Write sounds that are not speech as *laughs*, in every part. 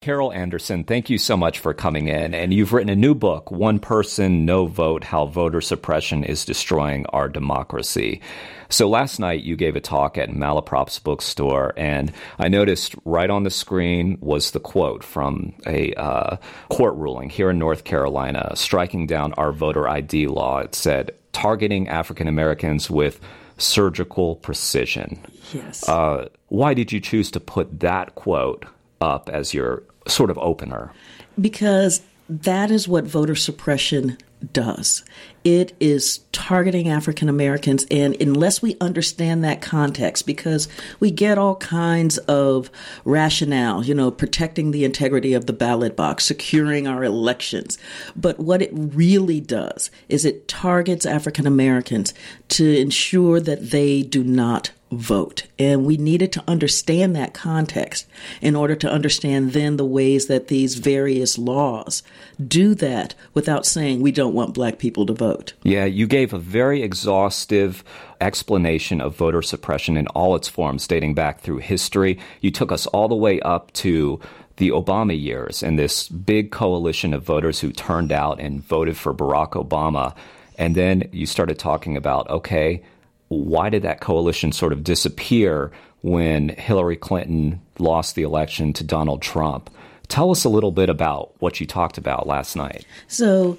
Carol Anderson, thank you so much for coming in. And you've written a new book, One Person, No Vote How Voter Suppression is Destroying Our Democracy. So last night you gave a talk at Malaprop's bookstore, and I noticed right on the screen was the quote from a uh, court ruling here in North Carolina striking down our voter ID law. It said, targeting African Americans with surgical precision. Yes. Uh, why did you choose to put that quote up as your sort of opener? Because that is what voter suppression does. It is targeting African Americans, and unless we understand that context, because we get all kinds of rationale, you know, protecting the integrity of the ballot box, securing our elections. But what it really does is it targets African Americans to ensure that they do not vote. And we needed to understand that context in order to understand then the ways that these various laws do that without saying we don't want black people to vote. Yeah, you gave a very exhaustive explanation of voter suppression in all its forms, dating back through history. You took us all the way up to the Obama years and this big coalition of voters who turned out and voted for Barack Obama. And then you started talking about, okay, why did that coalition sort of disappear when Hillary Clinton lost the election to Donald Trump? Tell us a little bit about what you talked about last night. So,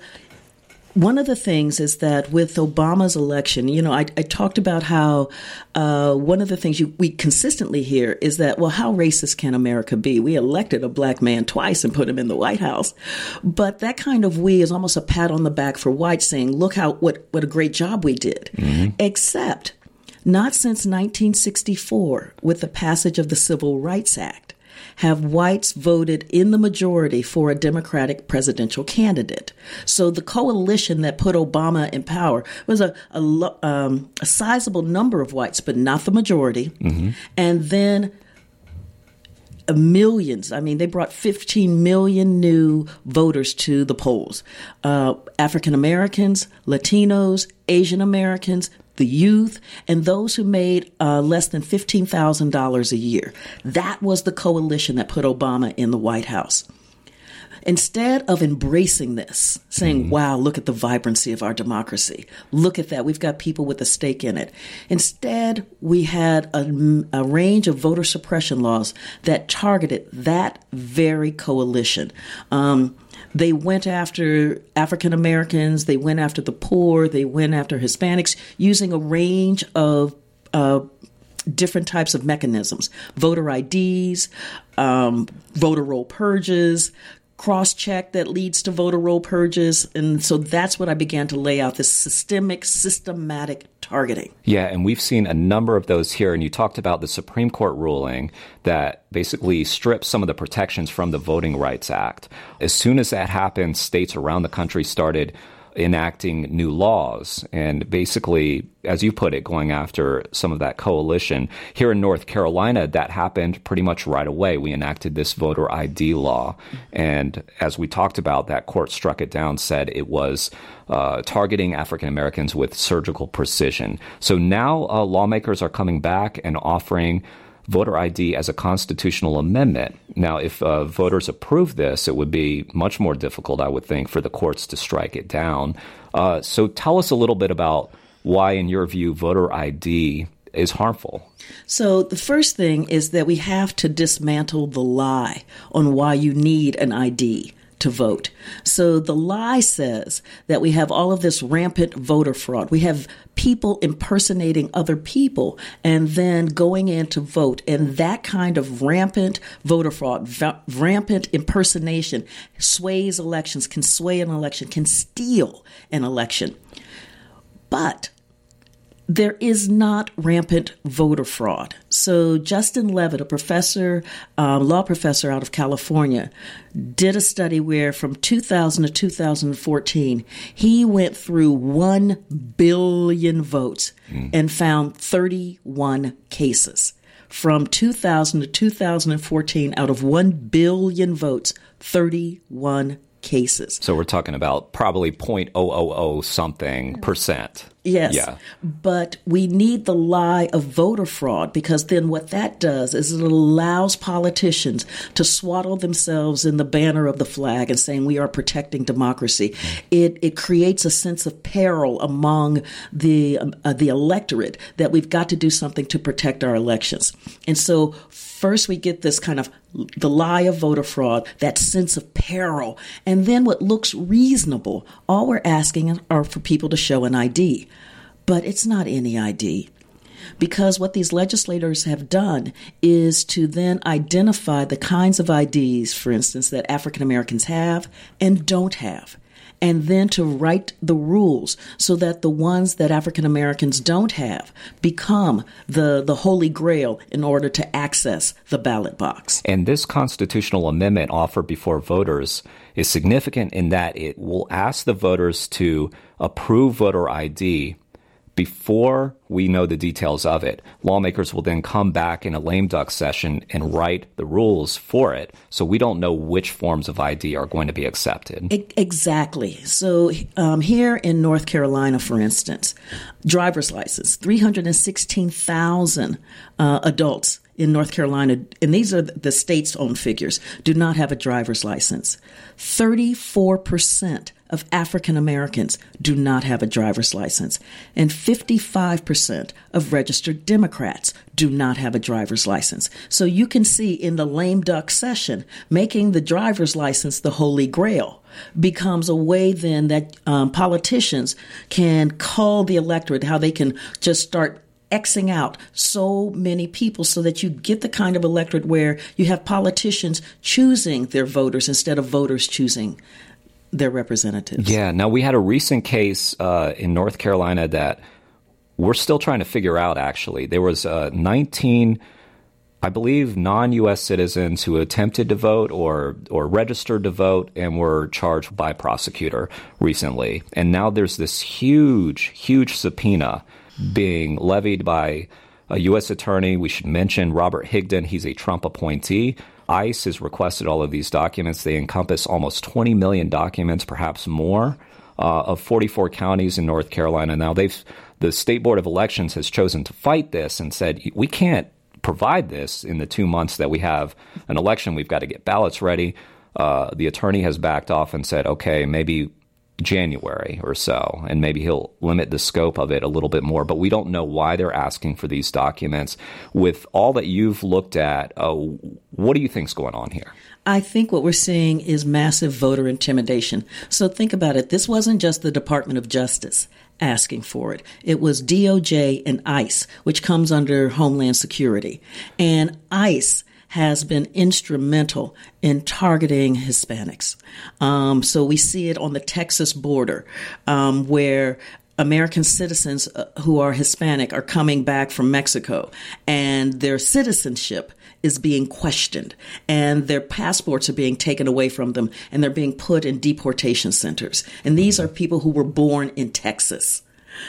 one of the things is that with Obama's election, you know, I, I talked about how uh, one of the things you, we consistently hear is that, well, how racist can America be? We elected a black man twice and put him in the White House, but that kind of we is almost a pat on the back for whites, saying, "Look how what what a great job we did." Mm-hmm. Except, not since 1964, with the passage of the Civil Rights Act have whites voted in the majority for a Democratic presidential candidate. So the coalition that put Obama in power was a, a, um, a sizable number of whites, but not the majority. Mm-hmm. And then millions. I mean, they brought 15 million new voters to the polls. Uh, African Americans, Latinos, Asian Americans, the youth, and those who made uh, less than $15,000 a year. That was the coalition that put Obama in the White House. Instead of embracing this, saying, mm-hmm. wow, look at the vibrancy of our democracy, look at that, we've got people with a stake in it. Instead, we had a, a range of voter suppression laws that targeted that very coalition. Um, they went after African Americans, they went after the poor, they went after Hispanics using a range of uh, different types of mechanisms voter IDs, um, voter roll purges, cross check that leads to voter roll purges. And so that's what I began to lay out this systemic, systematic targeting. Yeah, and we've seen a number of those here. And you talked about the Supreme Court ruling that basically strips some of the protections from the Voting Rights Act. As soon as that happened, states around the country started enacting new laws and basically, as you put it, going after some of that coalition. Here in North Carolina, that happened pretty much right away. We enacted this voter ID law. And as we talked about, that court struck it down, said it was uh, targeting African Americans with surgical precision. So now uh, lawmakers are coming back and offering voter ID as a constitutional amendment. Now, if uh, voters approve this, it would be much more difficult, I would think, for the courts to strike it down. Uh, so tell us a little bit about why, in your view, voter ID is harmful. So, the first thing is that we have to dismantle the lie on why you need an ID to vote. So the lie says that we have all of this rampant voter fraud. We have people impersonating other people and then going in to vote. And that kind of rampant voter fraud, va- rampant impersonation sways elections, can sway an election, can steal an election. But there is not rampant voter fraud. So Justin Levitt, a professor, uh, law professor out of California, did a study where from 2000 to 2014, he went through 1 billion votes mm. and found 31 cases. From 2000 to 2014, out of 1 billion votes, 31 cases. So we're talking about probably 0.000 something percent. Yes. Yeah. But we need the lie of voter fraud because then what that does is it allows politicians to swaddle themselves in the banner of the flag and saying we are protecting democracy. It it creates a sense of peril among the uh, the electorate that we've got to do something to protect our elections. And so first we get this kind of the lie of voter fraud, that sense of peril, and then what looks reasonable. All we're asking are for people to show an ID, but it's not any ID. Because what these legislators have done is to then identify the kinds of IDs, for instance, that African Americans have and don't have and then to write the rules so that the ones that African Americans don't have become the, the holy grail in order to access the ballot box. And this constitutional amendment offered before voters is significant in that it will ask the voters to approve voter ID before we know the details of it, lawmakers will then come back in a lame duck session and write the rules for it. So we don't know which forms of ID are going to be accepted. Exactly. So um, here in North Carolina, for instance, driver's license, 316,000 uh, adults in North Carolina, and these are the state's own figures, do not have a driver's license. 34% of African Americans do not have a driver's license, and 55% of registered Democrats do not have a driver's license. So you can see in the lame duck session, making the driver's license the holy grail becomes a way then that um, politicians can call the electorate, how they can just start Xing out so many people so that you get the kind of electorate where you have politicians choosing their voters instead of voters choosing their representatives. Yeah. Now, we had a recent case uh, in North Carolina that we're still trying to figure out, actually. There was uh, 19, I believe, non U.S. citizens who attempted to vote or, or registered to vote and were charged by prosecutor recently. And now there's this huge, huge subpoena being levied by a U.S. attorney. We should mention Robert Higdon. He's a Trump appointee ICE has requested all of these documents. They encompass almost 20 million documents, perhaps more, uh, of 44 counties in North Carolina. Now, they've the State Board of Elections has chosen to fight this and said we can't provide this in the two months that we have an election. We've got to get ballots ready. Uh, the attorney has backed off and said, okay, maybe January or so, and maybe he'll limit the scope of it a little bit more. But we don't know why they're asking for these documents. With all that you've looked at, uh, what do you think's going on here? I think what we're seeing is massive voter intimidation. So think about it. This wasn't just the Department of Justice asking for it. It was DOJ and ICE, which comes under Homeland Security. And ICE has been instrumental in targeting Hispanics. Um, so we see it on the Texas border, um, where American citizens uh, who are Hispanic are coming back from Mexico and their citizenship is being questioned and their passports are being taken away from them and they're being put in deportation centers. And these are people who were born in Texas.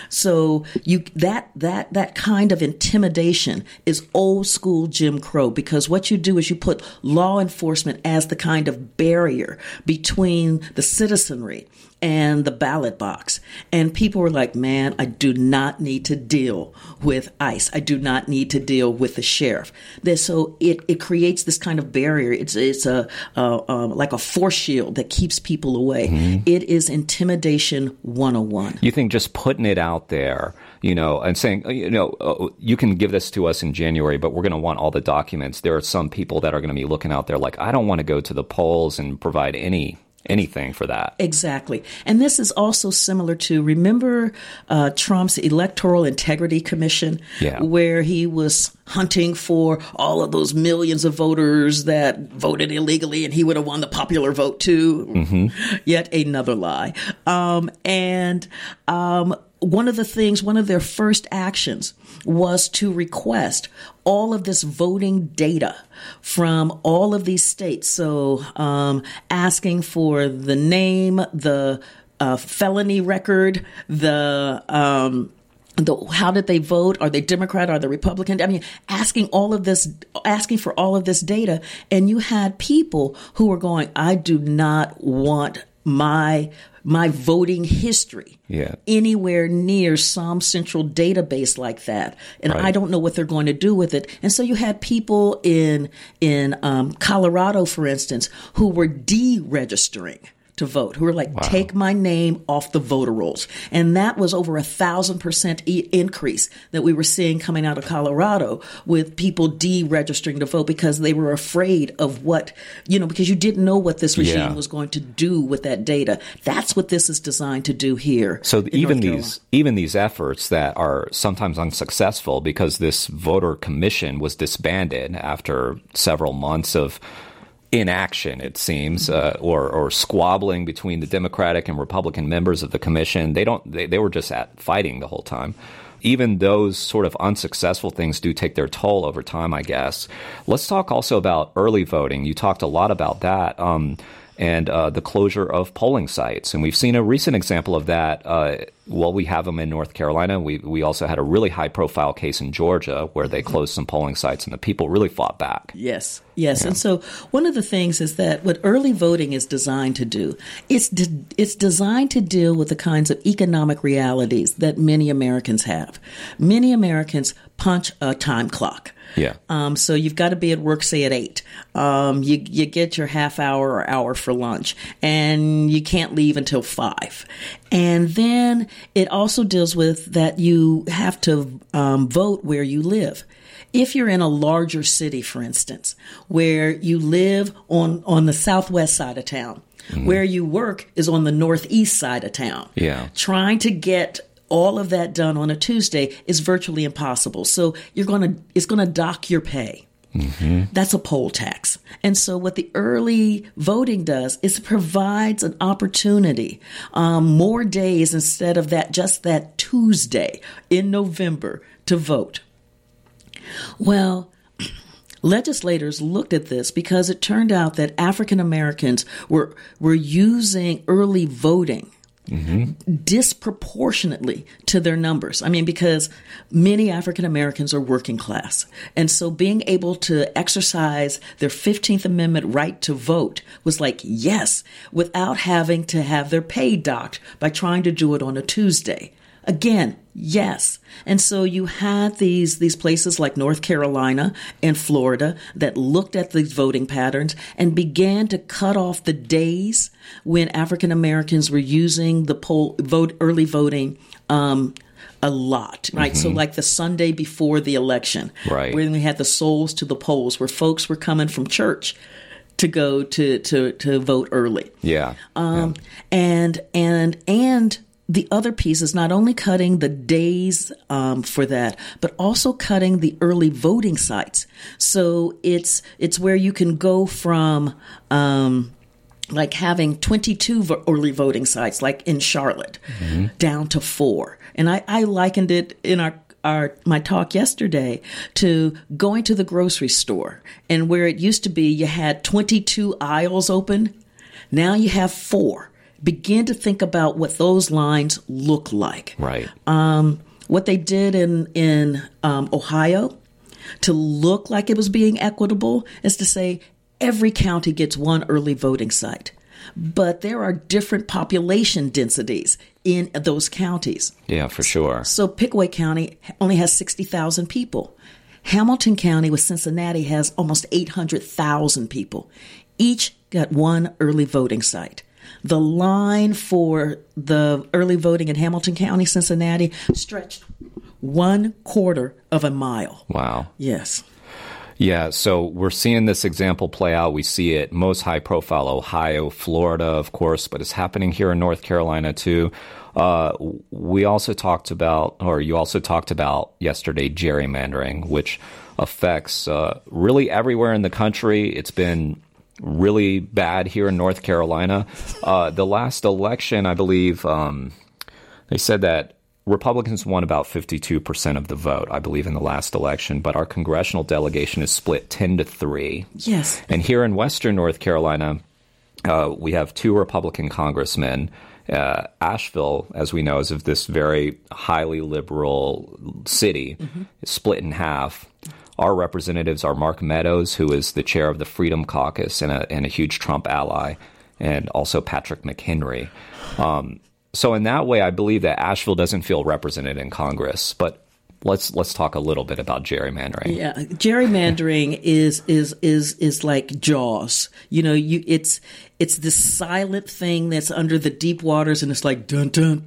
So you that that that kind of intimidation is old school Jim Crow because what you do is you put law enforcement as the kind of barrier between the citizenry and the ballot box. And people were like, man, I do not need to deal with ICE. I do not need to deal with the sheriff. So it, it creates this kind of barrier. It's, it's a, like a force shield that keeps people away. Mm-hmm. It is intimidation 101. You think just putting it out there, you know, and saying, you know, uh, you can give this to us in January, but we're going to want all the documents. There are some people that are going to be looking out there like, I don't want to go to the polls and provide any anything for that. Exactly. And this is also similar to remember uh, Trump's Electoral Integrity Commission, yeah. where he was hunting for all of those millions of voters that voted illegally and he would have won the popular vote too. Mm-hmm. Yet another lie. Um, and um, one of the things, one of their first actions was to request all of this voting data from all of these states. So, um, asking for the name, the uh, felony record, the um, the, how did they vote? Are they Democrat? Are they Republican? I mean, asking all of this, asking for all of this data, and you had people who were going, "I do not want my my voting history Yeah. anywhere near some central database like that and Right. i don't know what they're going to do with it and so you had people in in um, colorado for instance who were deregistering to vote who were like take my name off the voter rolls. And that was over a thousand percent increase that we were seeing coming out of colorado with people deregistering to vote because they were afraid of what you know because you didn't know what this regime Yeah. was going to do with that data. That's what this is designed to do here So even these even these efforts that are sometimes unsuccessful because this voter commission was disbanded after several months of inaction, it seems, uh, or or squabbling between the Democratic and Republican members of the commission. They don't they, they were just at fighting the whole time. Even those sort of unsuccessful things do take their toll over time, I guess. Let's talk also about early voting. You talked a lot about that. Um, and uh, the closure of polling sites. And we've seen a recent example of that. Uh, well, we have them in North Carolina. We, we also had a really high profile case in Georgia where they closed some polling sites and the people really fought back. Yes, yes. And so one of the things is that what early voting is designed to do, it's de- it's designed to deal with the kinds of economic realities that many Americans have. Many Americans punch a time clock. Yeah. Um, so you've got to be at work, say at eight. Um, you you get your half hour or hour for lunch, and you can't leave until five. And then it also deals with that you have to um, vote where you live. If you're in a larger city, for instance, where you live on on the southwest side of town, where you work is on the northeast side of town. Yeah. Trying to get all of that done on a Tuesday is virtually impossible. So you're going to it's going to dock your pay. That's a poll tax. And so what the early voting does is it provides an opportunity, um, more days instead of that just that Tuesday in November to vote. Well, *clears throat* legislators looked at this because it turned out that African Americans were were using early voting disproportionately to their numbers. I mean, because many African Americans are working class. And so being able to exercise their 15th Amendment right to vote was like, yes, without having to have their pay docked by trying to do it on a Tuesday. Again, yes. And so you had these these places like North Carolina and Florida that looked at these voting patterns and began to cut off the days when African Americans were using the poll vote early voting um, a lot, right? So like the Sunday before the election, Right. When we had the souls to the polls, where folks were coming from church to go to to to vote early. Yeah. Um, and and and the other piece is not only cutting the days um, for that, but also cutting the early voting sites. So it's it's where you can go from. Um, like having 22 vo- early voting sites, like in Charlotte, down to four. And I, I likened it in our our my talk yesterday to going to the grocery store and where it used to be you had 22 aisles open now you have four begin to think about what those lines look like right. um, what they did in in um, Ohio to look like it was being equitable is to say every county gets one early voting site, but there are different population densities in those counties. yeah, for sure. So Pickaway County only has sixty thousand people. Hamilton County with Cincinnati has almost eight hundred thousand people. Each got one early voting site. The line for the early voting in Hamilton County, Cincinnati, stretched one quarter of a mile. Wow. Yes. Yeah, so we're seeing this example play out. We see it most high profile Ohio, Florida, of course, but it's happening here in North Carolina too. Uh, we also talked about, or you also talked about yesterday, gerrymandering, which affects uh, really everywhere in the country. It's been really bad here in North Carolina. Uh, the last election, I believe, um, they said that Republicans won about 52% of the vote, I believe, in the last election, but our congressional delegation is split 10 to 3. Yes. And here in Western North Carolina, uh, we have two Republican congressmen. Uh, Asheville, as we know, is of this very highly liberal city, is split in half. Our representatives are Mark Meadows, who is the chair of the Freedom Caucus and a, and a huge Trump ally, and also Patrick McHenry. Um, so in that way, I believe that Asheville doesn't feel represented in Congress. But let's let's talk a little bit about gerrymandering. Yeah, gerrymandering is is is is like Jaws. You know, you it's it's this silent thing that's under the deep waters, and it's like dun dun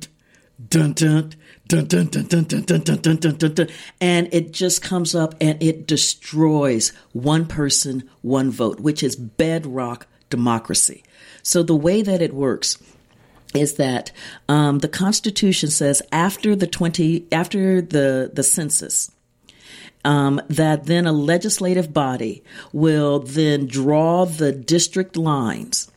dun dun. Dun, dun, dun, dun, dun, dun, dun, dun, dun, dun, dun. And it just comes up and it destroys one person, one vote, which is bedrock democracy. So the way that it works is that um, the Constitution says after the twenty after the the census. Um, that then a legislative body will then draw the district lines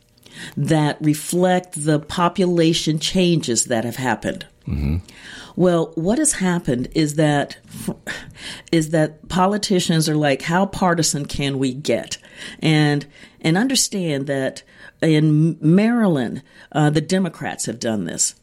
that reflect the population changes that have happened. Mm-hmm. Well, what has happened is that is that politicians are like, how partisan can we get? And and understand that in Maryland, uh, the Democrats have done this.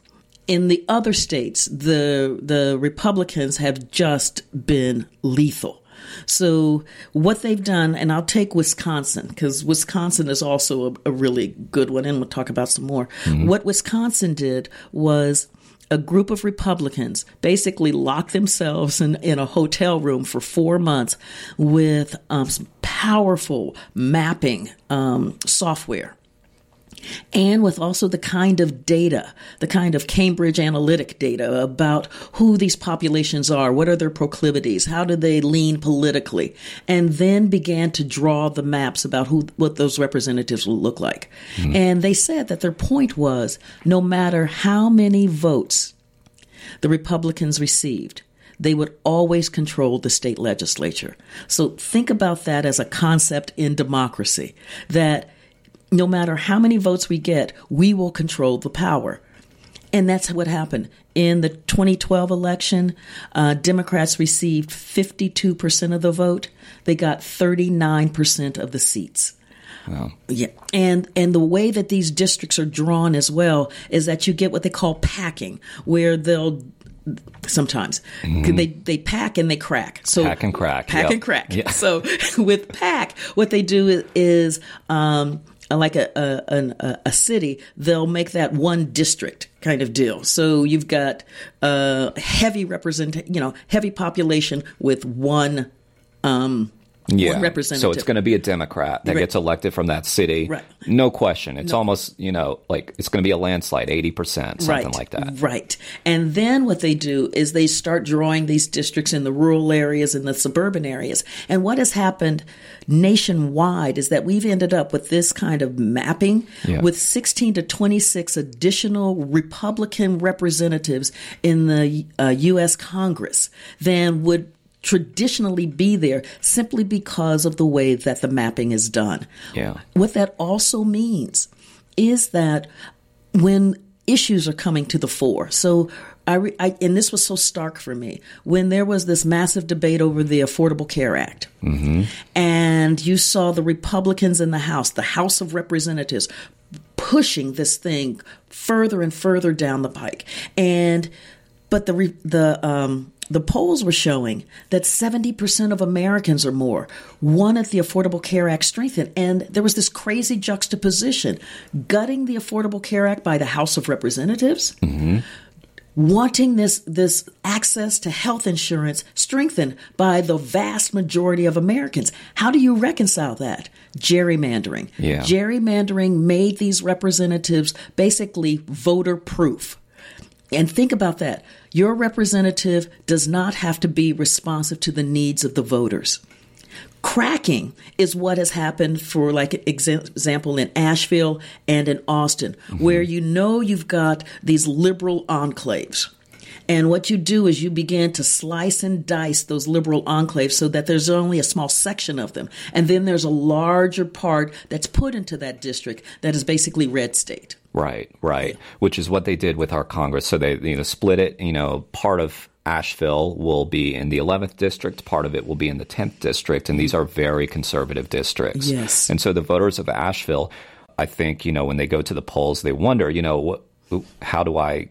In the other states, the the Republicans have just been lethal. So what they've done, and I'll take Wisconsin because Wisconsin is also a, a, really good one, and we'll talk about some more. Mm-hmm. What Wisconsin did was a group of Republicans basically locked themselves in, in a hotel room for four months with um, powerful mapping um, software and with also the kind of data, the kind of Cambridge Analytica data about who these populations are, what are their proclivities, how do they lean politically, and then began to draw the maps about who what those representatives will look like. Mm-hmm. And they said that their point was no matter how many votes the Republicans received, they would always control the state legislature. So think about that as a concept in democracy that no matter how many votes we get, we will control the power. And that's what happened. In the 2012 election, uh, Democrats received 52% of the vote. They got 39% of the seats. Wow. Yeah. And and the way that these districts are drawn as well is that you get what they call packing, where they'll sometimes mm-hmm. they they pack and they crack so pack and crack pack yep. and crack yeah. so *laughs* with pack what they do is, is um, like a, a, a city, they'll make that one district kind of deal. So you've got a heavy represent, you know, heavy population with one um, yeah. representative. So it's going to be a Democrat that right. gets elected from that city. Right. No question. It's no. almost, you know, like it's going to be a landslide, 80%, something right. like that. Right. And then what they do is they start drawing these districts in the rural areas and the suburban areas. And what has happened nationwide is that we've ended up with this kind of mapping yeah. with 16 to 26 additional Republican representatives in the uh, U.S. Congress than would traditionally be there simply because of the way that the mapping is done. Yeah. What that also means is that when issues are coming to the fore, so I, re, I, and this was so stark for me when there was this massive debate over the Affordable Care Act, mm-hmm. and you saw the Republicans in the House, the House of Representatives, pushing this thing further and further down the pike, and but the the um, the polls were showing that 70% of Americans or more wanted the Affordable Care Act strengthened. And there was this crazy juxtaposition gutting the Affordable Care Act by the House of Representatives. Mm-hmm. Wanting this this access to health insurance strengthened by the vast majority of Americans. How do you reconcile that? Gerrymandering. Yeah. Gerrymandering made these representatives basically voter proof. And think about that. Your representative does not have to be responsive to the needs of the voters. Cracking is what has happened for, like example, in Asheville and in Austin, mm-hmm. where you know you've got these liberal enclaves. And what you do is you begin to slice and dice those liberal enclaves so that there's only a small section of them. And then there's a larger part that's put into that district that is basically red state. Right, right. Which is what they did with our Congress. So they you know split it. You know, part of Asheville will be in the 11th district, part of it will be in the 10th district, and these are very conservative districts. Yes. And so the voters of Asheville, I think, you know, when they go to the polls, they wonder, you know, what, how do I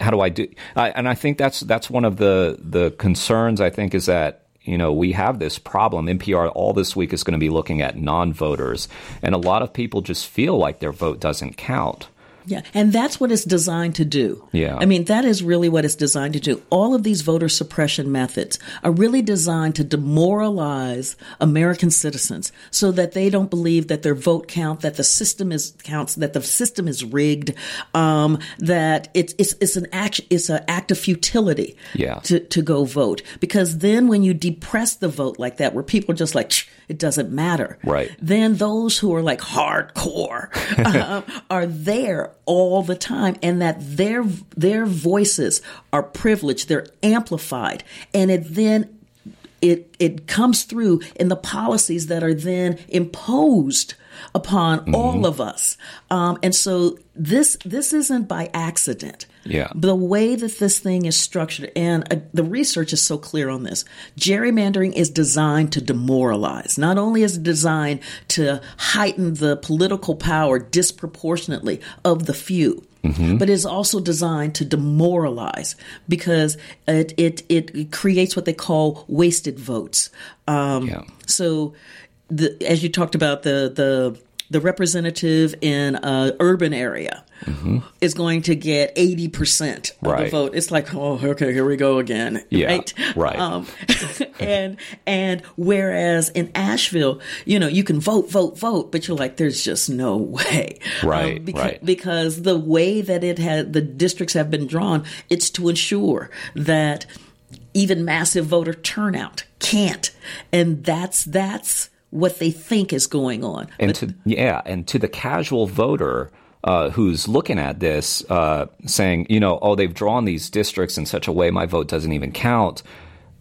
how do I do? I, and I think that's that's one of the the concerns. I think is that you know, we have this problem. NPR all this week is going to be looking at non voters, and a lot of people just feel like their vote doesn't count. Yeah, and that's what it's designed to do. Yeah. I mean, that is really what it's designed to do. All of these voter suppression methods are really designed to demoralize American citizens so that they don't believe that their vote count, that the system is counts, that the system is rigged, um, that it's it's it's an act it's an act of futility Yeah. to, to go vote. Because then when you depress the vote like that, where people are just like it doesn't matter. Right. Then those who are like hardcore uh, *laughs* are there all the time, and that their their voices are privileged, they're amplified, and it then it it comes through in the policies that are then imposed upon all of us. Um, and so this this isn't by accident. Yeah. The way that this thing is structured, and uh, the research is so clear on this. Gerrymandering is designed to demoralize. Not only is it designed to heighten the political power disproportionately of the few, but it's also designed to demoralize because it it, it creates what they call wasted votes. Um, Yeah. So, the, as you talked about the the the representative in an urban area is going to get eighty percent of the vote. It's like, oh, okay, here we go again, Yeah, right? right. Um, *laughs* and and whereas in Asheville, you know, you can vote, vote, vote, but you're like, there's just no way, Right, beca- right. Because the way that it had the districts have been drawn, it's to ensure that even massive voter turnout can't, and that's that's what they think is going on. and to yeah, and to the casual voter uh, who's looking at this, uh, saying, you know, oh, they've drawn these districts in such a way my vote doesn't even count.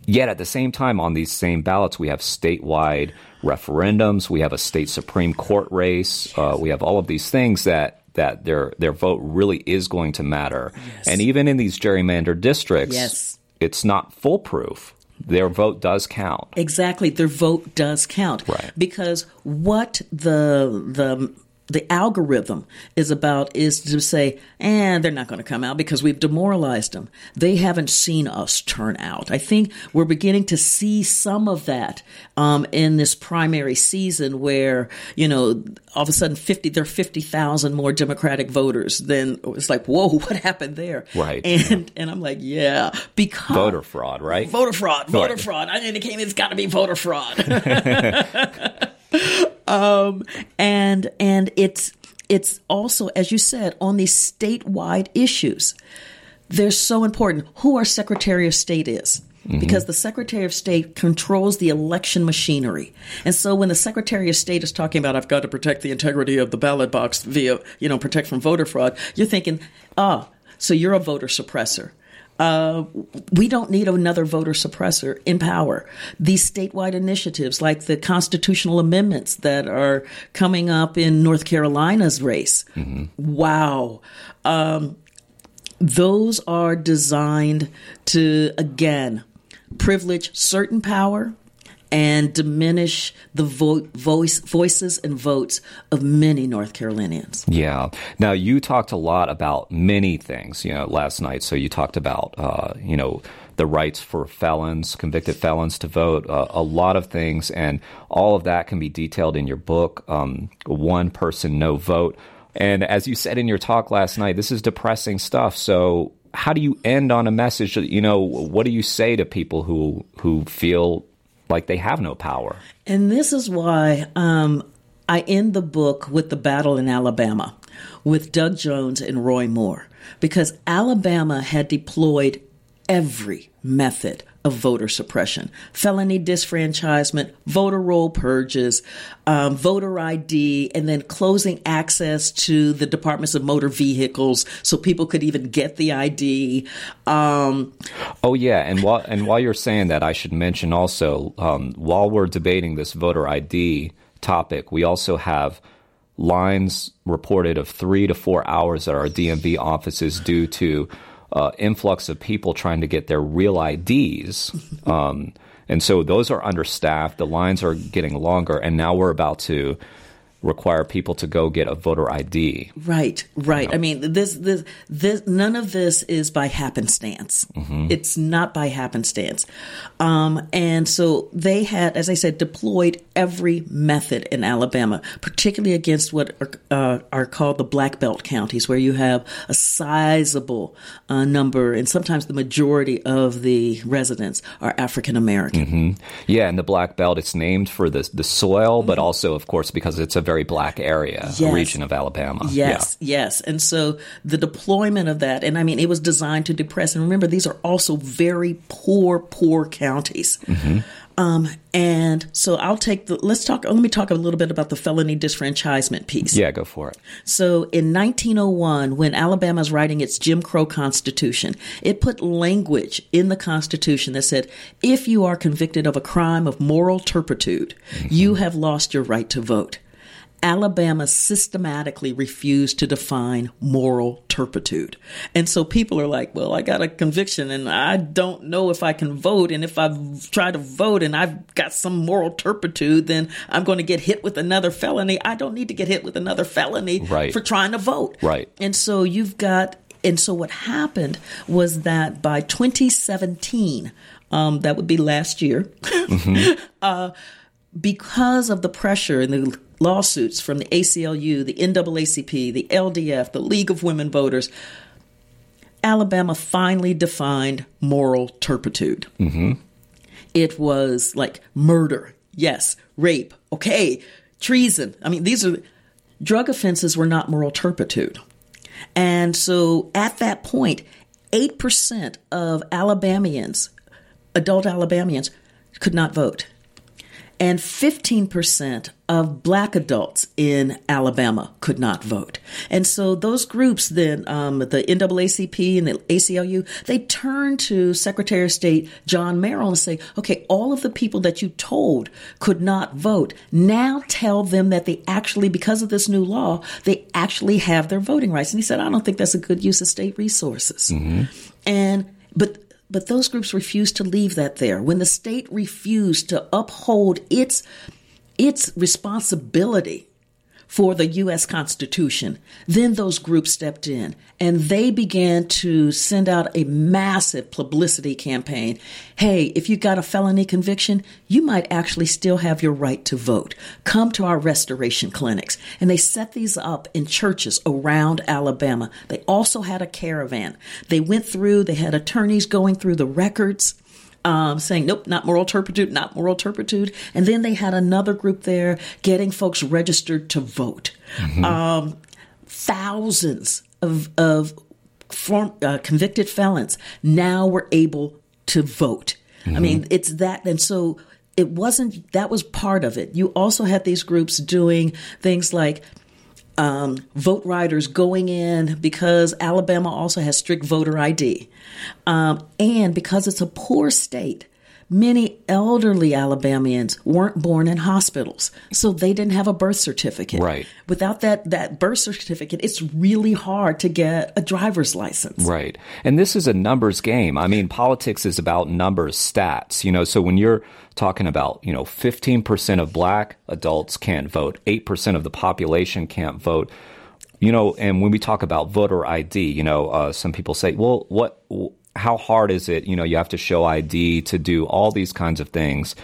Yet at the same time, on these same ballots, we have statewide referendums, we have a state supreme court race, uh, we have all of these things that that their their vote really is going to matter. And even in these gerrymandered districts, Yes. it's not foolproof. Their vote does count. Exactly, their vote does count. Right. Because what the the the algorithm is about is to say, and they're not going to come out because we've demoralized them. They haven't seen us turn out. I think we're beginning to see some of that um, in this primary season, where you know all of a sudden fifty there are fifty thousand more Democratic voters. Then it's like, whoa, *laughs* what happened there? Right. And and I'm like, yeah, because Voter fraud, right? voter fraud, voter Right. fraud. I mean, it came. it's got to be voter fraud. *laughs* *laughs* um, and and it's it's also, as you said, on these statewide issues. They're so important. Who our Secretary of State is. Because the Secretary of State controls the election machinery. And so when the Secretary of State is talking about, I've got to protect the integrity of the ballot box via, you know, protect from voter fraud, you're thinking, ah, so you're a voter suppressor. Uh, we don't need another voter suppressor in power. These statewide initiatives, like the constitutional amendments that are coming up in North Carolina's race, wow. Um, those are designed to, again, privilege certain power and diminish the vo- voice, voices and votes of many North Carolinians. Yeah. Now you talked a lot about many things, you know, last night. So you talked about, uh, you know, the rights for felons, convicted felons to vote, uh, a lot of things, and all of that can be detailed in your book, um, One Person, No Vote. And as you said in your talk last night, this is depressing stuff. So how do you end on a message? that, You know, what do you say to people who who feel like they have no power? And this is why um, I end the book with the battle in Alabama with Doug Jones and Roy Moore, because Alabama had deployed every method of voter suppression felony disfranchisement, voter roll purges, um, voter ID, and then closing access to the departments of motor vehicles so people could even get the ID. Um, Oh yeah, and while and while you're saying that, I should mention also um, while we're debating this voter ID topic, we also have lines reported of three to four hours at our DMV offices due to uh, influx of people trying to get their real IDs. *laughs* Um, and so those are understaffed. The lines are getting longer, and now we're about to require people to go get a voter ID. Right, right. I mean, this, this, this, none of this is by happenstance. Mm-hmm. It's not by happenstance. Um, and so they had, as I said, deployed every method in Alabama, particularly against what are, uh, are called the black belt counties, where you have a sizable uh, number and sometimes the majority of the residents are African American. Mm-hmm. Yeah, and the black belt, it's named for the, the soil, mm-hmm. but also, of course, because it's a very very black area, yes. region of Alabama. Yes, yeah. yes. And so the deployment of that, and I mean, it was designed to depress. And remember, these are also very poor, poor counties. Mm-hmm. Um, and so I'll take the, let's talk, let me talk a little bit about the felony disfranchisement piece. Yeah, go for it. So in 1901, when Alabama Alabama's writing its Jim Crow Constitution, it put language in the Constitution that said, if you are convicted of a crime of moral turpitude, mm-hmm. you have lost your right to vote. Alabama systematically refused to define moral turpitude. And so people are like, well, I got a conviction and I don't know if I can vote. And if I try to vote and I've got some moral turpitude, then I'm going to get hit with another felony. I don't need to get hit with another felony right. for trying to vote. Right. And so you've got, and so what happened was that by 2017, um, that would be last year, *laughs* mm-hmm. uh, because of the pressure and the lawsuits from the ACLU, the NAACP, the LDF, the League of Women Voters, Alabama finally defined moral turpitude. Mm-hmm. It was like murder, yes, rape, okay, treason. I mean, these are drug offenses were not moral turpitude. And so at that point, 8% of Alabamians, adult Alabamians, could not vote and 15% of black adults in Alabama could not vote. And so those groups, then um, the NAACP and the ACLU, they turned to Secretary of State John Merrill and say, okay, all of the people that you told could not vote, now tell them that they actually, because of this new law, they actually have their voting rights. And he said, I don't think that's a good use of state resources. Mm-hmm. And but but those groups refused to leave that there. When the state refused to uphold its its responsibility for the U.S. Constitution. Then those groups stepped in and they began to send out a massive publicity campaign. Hey, if you got a felony conviction, you might actually still have your right to vote. Come to our restoration clinics. And they set these up in churches around Alabama. They also had a caravan. They went through, they had attorneys going through the records um, saying, nope, not moral turpitude, not moral turpitude. And then they had another group there getting folks registered to vote. Mm-hmm. Um, thousands of, of form, uh, convicted felons now were able to vote. Mm-hmm. I mean, it's that. And so it wasn't, that was part of it. You also had these groups doing things like, um, vote riders going in because Alabama also has strict voter ID. Um, and because it's a poor state, many elderly Alabamians weren't born in hospitals, so they didn't have a birth certificate. Right. Without that that birth certificate, it's really hard to get a driver's license. Right. And this is a numbers game. I mean, politics is about numbers, stats. You know, so when you're talking about, you know, 15% of black adults can't vote, 8% of the population can't vote. You know, and when we talk about voter ID, you know, uh, some people say, well, what how hard is it? You know, you have to show ID to do all these kinds of things.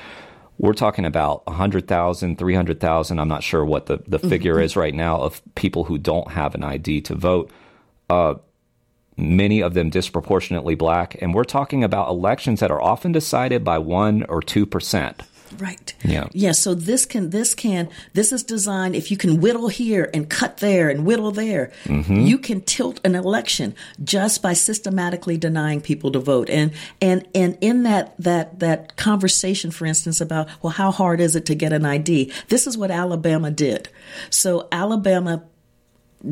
We're talking about 100,000, 300,000. I'm not sure what the, the mm-hmm. figure mm-hmm. is right now of people who don't have an ID to vote. Uh, many of them disproportionately black. And we're talking about elections that are often decided by 1 or 2%. Right. Yeah. Yeah. So this can, this can, this is designed, if you can whittle here and cut there and whittle there, mm-hmm. you can tilt an election just by systematically denying people to vote. And, and, and in that, that, that conversation, for instance, about, well, how hard is it to get an ID? This is what Alabama did. So Alabama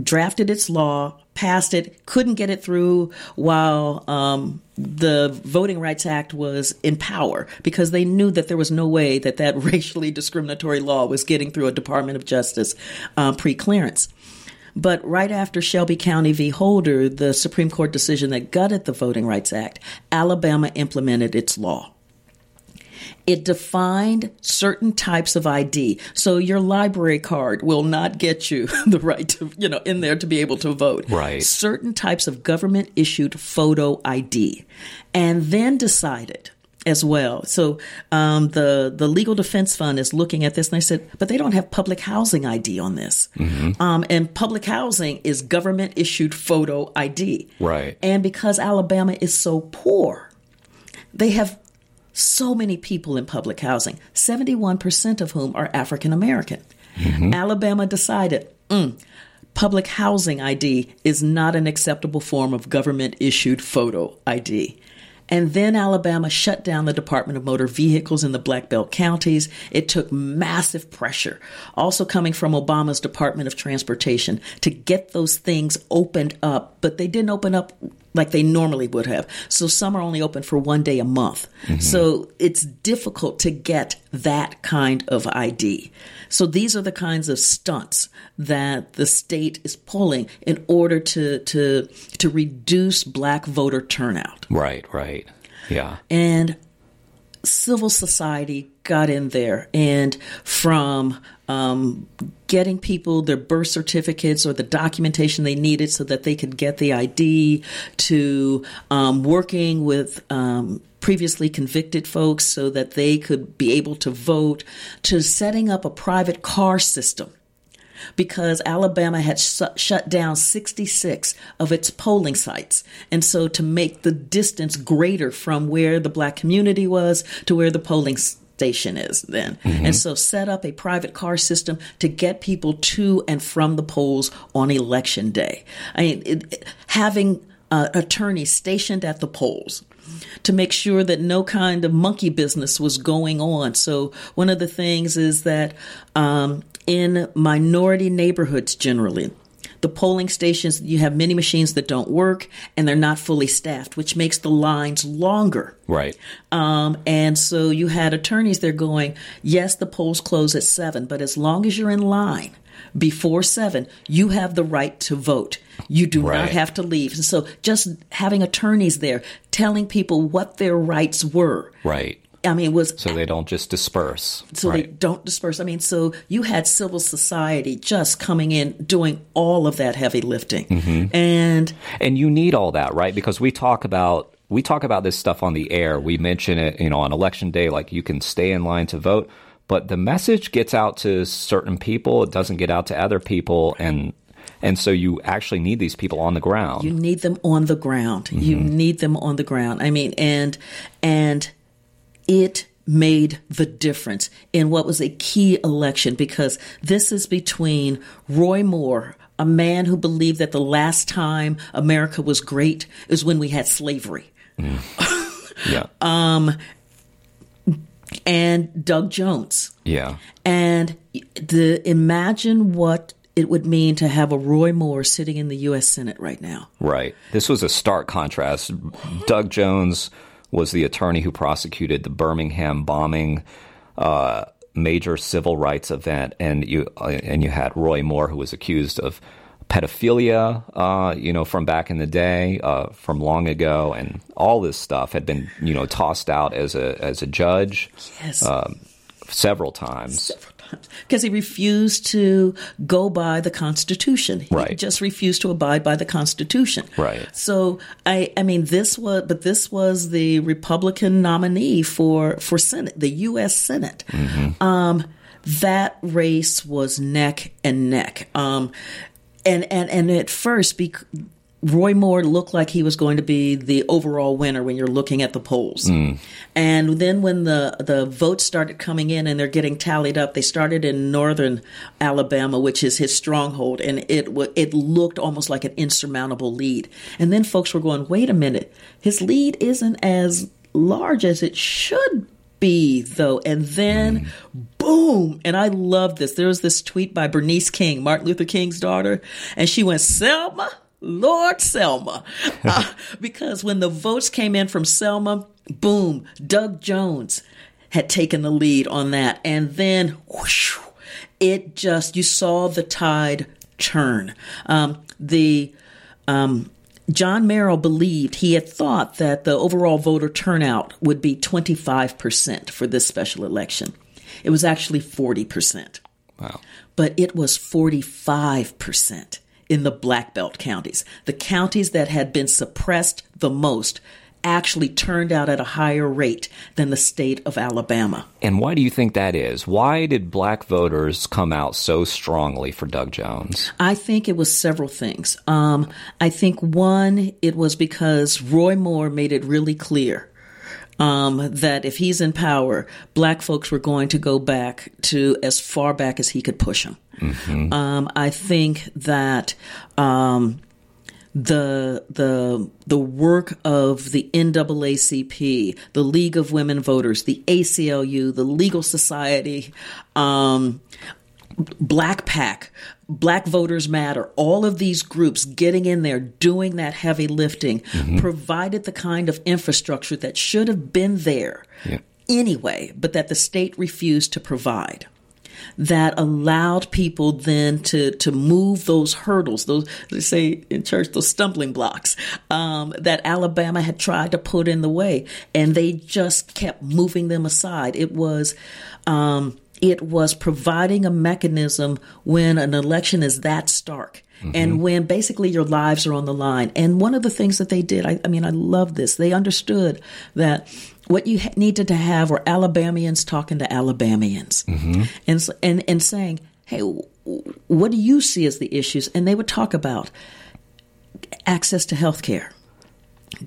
drafted its law, passed it, couldn't get it through while um, the Voting Rights Act was in power because they knew that there was no way that that *laughs* racially discriminatory law was getting through a Department of Justice uh, pre clearance. But right after Shelby County v. Holder, the Supreme Court decision that gutted the Voting Rights Act, Alabama implemented its law. It defined certain types of ID. So your library card will not get you *laughs* the right to, you know, in there to be able to vote. Right. Certain types of government issued photo ID. And then decided as well. So um, the the Legal Defense Fund is looking at this, and I said, but they don't have public housing ID on this. Mm-hmm. Um, and public housing is government issued photo ID. Right. And because Alabama is so poor, they have so many people in public housing, 71% of whom are African American. Mm-hmm. Alabama decided, mm, public housing ID is not an acceptable form of government issued photo ID. And then Alabama shut down the Department of Motor Vehicles in the Black Belt counties. It took massive pressure, also coming from Obama's Department of Transportation, to get those things opened up. But they didn't open up like they normally would have. So some are only open for one day a month. Mm-hmm. So it's difficult to get that kind of ID. So these are the kinds of stunts that the state is pulling in order to to to reduce black voter turnout. Right, right. Yeah. And civil society got in there and from um, getting people their birth certificates or the documentation they needed so that they could get the ID to um, working with um, previously convicted folks so that they could be able to vote to setting up a private car system because Alabama had sh- shut down 66 of its polling sites. And so to make the distance greater from where the black community was to where the polling station is then. Mm-hmm. And so set up a private car system to get people to and from the polls on election day. I mean, it, having uh, attorneys stationed at the polls to make sure that no kind of monkey business was going on. So one of the things is that um, in minority neighborhoods generally, the polling stations, you have many machines that don't work and they're not fully staffed, which makes the lines longer. Right. Um, and so you had attorneys there going, yes, the polls close at seven, but as long as you're in line before seven, you have the right to vote. You do right. not have to leave. And so just having attorneys there telling people what their rights were. Right. I mean, was so they don't just disperse. So right. they don't disperse. I mean, so you had civil society just coming in doing all of that heavy lifting, mm-hmm. and and you need all that, right? Because we talk about we talk about this stuff on the air. We mention it, you know, on election day, like you can stay in line to vote, but the message gets out to certain people. It doesn't get out to other people, and and so you actually need these people on the ground. You need them on the ground. Mm-hmm. You need them on the ground. I mean, and and it made the difference in what was a key election because this is between Roy Moore, a man who believed that the last time America was great is when we had slavery. Mm. Yeah. *laughs* um, and Doug Jones. Yeah. And the imagine what it would mean to have a Roy Moore sitting in the U.S. Senate right now. Right. This was a stark contrast. Doug Jones was the attorney who prosecuted the Birmingham bombing. Uh, major civil rights event, and you uh, and you had Roy Moore, who was accused of pedophilia, uh, you know, from back in the day, uh, from long ago, and all this stuff had been, you know, tossed out as a as a judge, yes, um, several times. Several because he refused to go by the Constitution. He right. just refused to abide by the Constitution. Right. So I, I mean, this was, but this was the Republican nominee for for Senate, the U.S. Senate. Mm-hmm. Um, that race was neck and neck. Um, and and and at first, bec- Roy Moore looked like he was going to be the overall winner when you're looking at the polls. Mm. And then when the, the votes started coming in and they're getting tallied up, they started in northern Alabama, which is his stronghold, and it it looked almost like an insurmountable lead. And then folks were going, "Wait a minute, his lead isn't as large as it should be, though." And then mm. boom, and I love this. There was this tweet by Bernice King, Martin Luther King's daughter, and she went, "Selma." Lord Selma. *laughs* Uh, because when the votes came in from Selma, boom, Doug Jones had taken the lead on that. And then whoosh, it just, you saw the tide turn. Um, the, um, John Merrill believed, he had thought that the overall voter turnout would be 25% for this special election. It was actually 40%. Wow. But it was 45% in the black belt counties. The counties that had been suppressed the most actually turned out at a higher rate than the state of Alabama. And why do you think that is? Why did black voters come out so strongly for Doug Jones? I think it was several things. Um, I think one, it was because Roy Moore made it really clear um, that if he's in power, black folks were going to go back to as far back as he could push them. Mm-hmm. Um, I think that um, the the the work of the NAACP, the League of Women Voters, the ACLU, the Legal Society, um, Black PAC, Black Voters Matter, all of these groups getting in there, doing that heavy lifting, mm-hmm. provided the kind of infrastructure that should have been there yeah. anyway, but that the state refused to provide that allowed people then to to move those hurdles, those they say in church, those stumbling blocks um, that Alabama had tried to put in the way, and they just kept moving them aside. It was. Um, it was providing a mechanism when an election is that stark mm-hmm. and when basically your lives are on the line. And one of the things that they did, I, I mean, I love this. They understood that what you needed to have were Alabamians talking to Alabamians mm-hmm. and, and, and saying, hey, what do you see as the issues? And they would talk about access to health care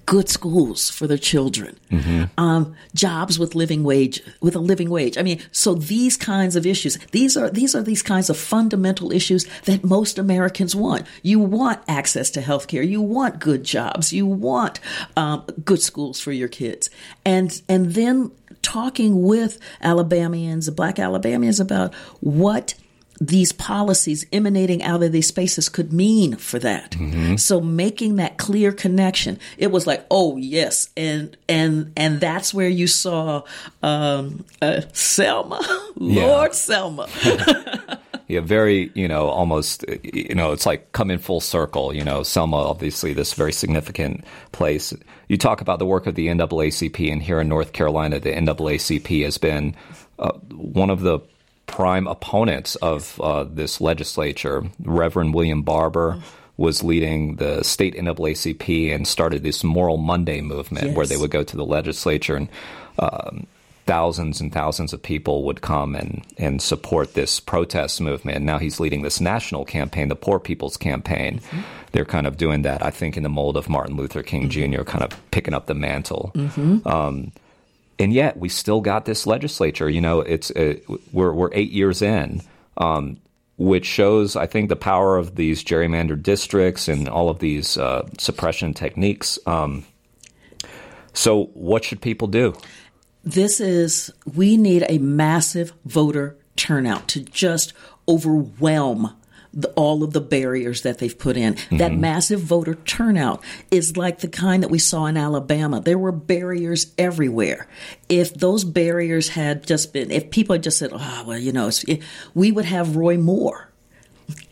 good schools for their children, mm-hmm. um, jobs with living wage with a living wage. I mean, so these kinds of issues these are these are these kinds of fundamental issues that most Americans want. You want access to health care. You want good jobs. You want um, good schools for your kids, and and then talking with Alabamians, Black Alabamians about what these policies emanating out of these spaces could mean for that. Mm-hmm. So making that clear connection, it was like, oh yes, and and and that's where you saw um, uh, Selma, *laughs* yeah. Lord Selma. *laughs* *laughs* yeah, very, you know, almost, you know, it's like come in full circle. You know, Selma, obviously, this very significant place. You talk about the work of the NAACP, and here in North Carolina, the NAACP has been uh, one of the prime opponents of uh, this legislature. Reverend William Barber was leading the state NAACP and started this Moral Monday movement yes. where they would go to the legislature and um, thousands and thousands of people would come and, and support this protest movement. And now he's leading this national campaign, the Poor People's Campaign. Mm-hmm. They're kind of doing that, I think, in the mold of Martin Luther King mm-hmm. Jr., kind of picking up the mantle. Mm-hmm. Um, and yet we still got this legislature. You know, it's uh, we're we're eight years in, um, which shows I think the power of these gerrymandered districts and all of these uh, suppression techniques. Um, so, what should people do? This is we need a massive voter turnout to just overwhelm the, all of the barriers that they've put in. Mm-hmm. That massive voter turnout is like the kind that we saw in Alabama. There were barriers everywhere. If those barriers had just been, if people had just said, oh, well, you know, we would have Roy Moore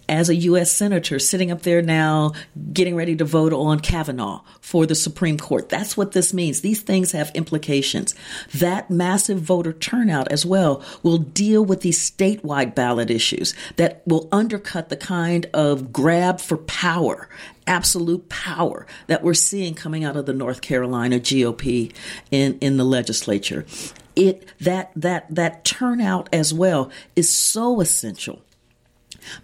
as a U.S. Senator sitting up there now getting ready to vote on Kavanaugh for the Supreme Court. That's what this means. These things have implications. That massive voter turnout as well will deal with these statewide ballot issues that will undercut the kind of grab for power absolute power that we're seeing coming out of the North Carolina GOP in, in the legislature. It that that that turnout as well is so essential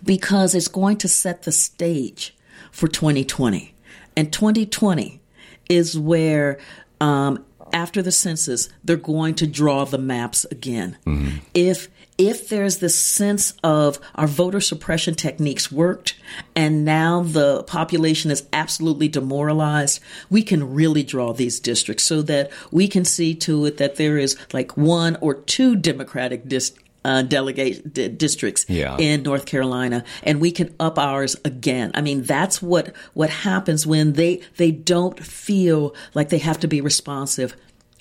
because it's going to set the stage for 2020. And 2020 is where, um, after the census, they're going to draw the maps again. Mm-hmm. If if there's this sense of our voter suppression techniques worked and now the population is absolutely demoralized, we can really draw these districts so that we can see to it that there is like one or two Democratic dis- uh, delegate d- districts yeah. in North Carolina, and we can up ours again. I mean, that's what what happens when they they don't feel like they have to be responsive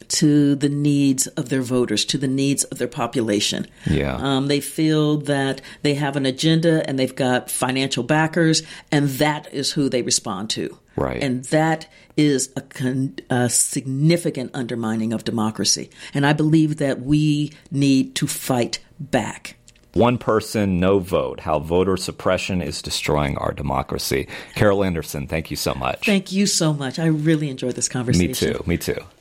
to the needs of their voters, to the needs of their population. Yeah. Um, they feel that they have an agenda and they've got financial backers, and that is who they respond to. Right. And that is a, con- a significant undermining of democracy. And I believe that we need to fight back. One person, no vote, how voter suppression is destroying our democracy. Carol Anderson, thank you so much. Thank you so much. I really enjoyed this conversation. Me too. Me too.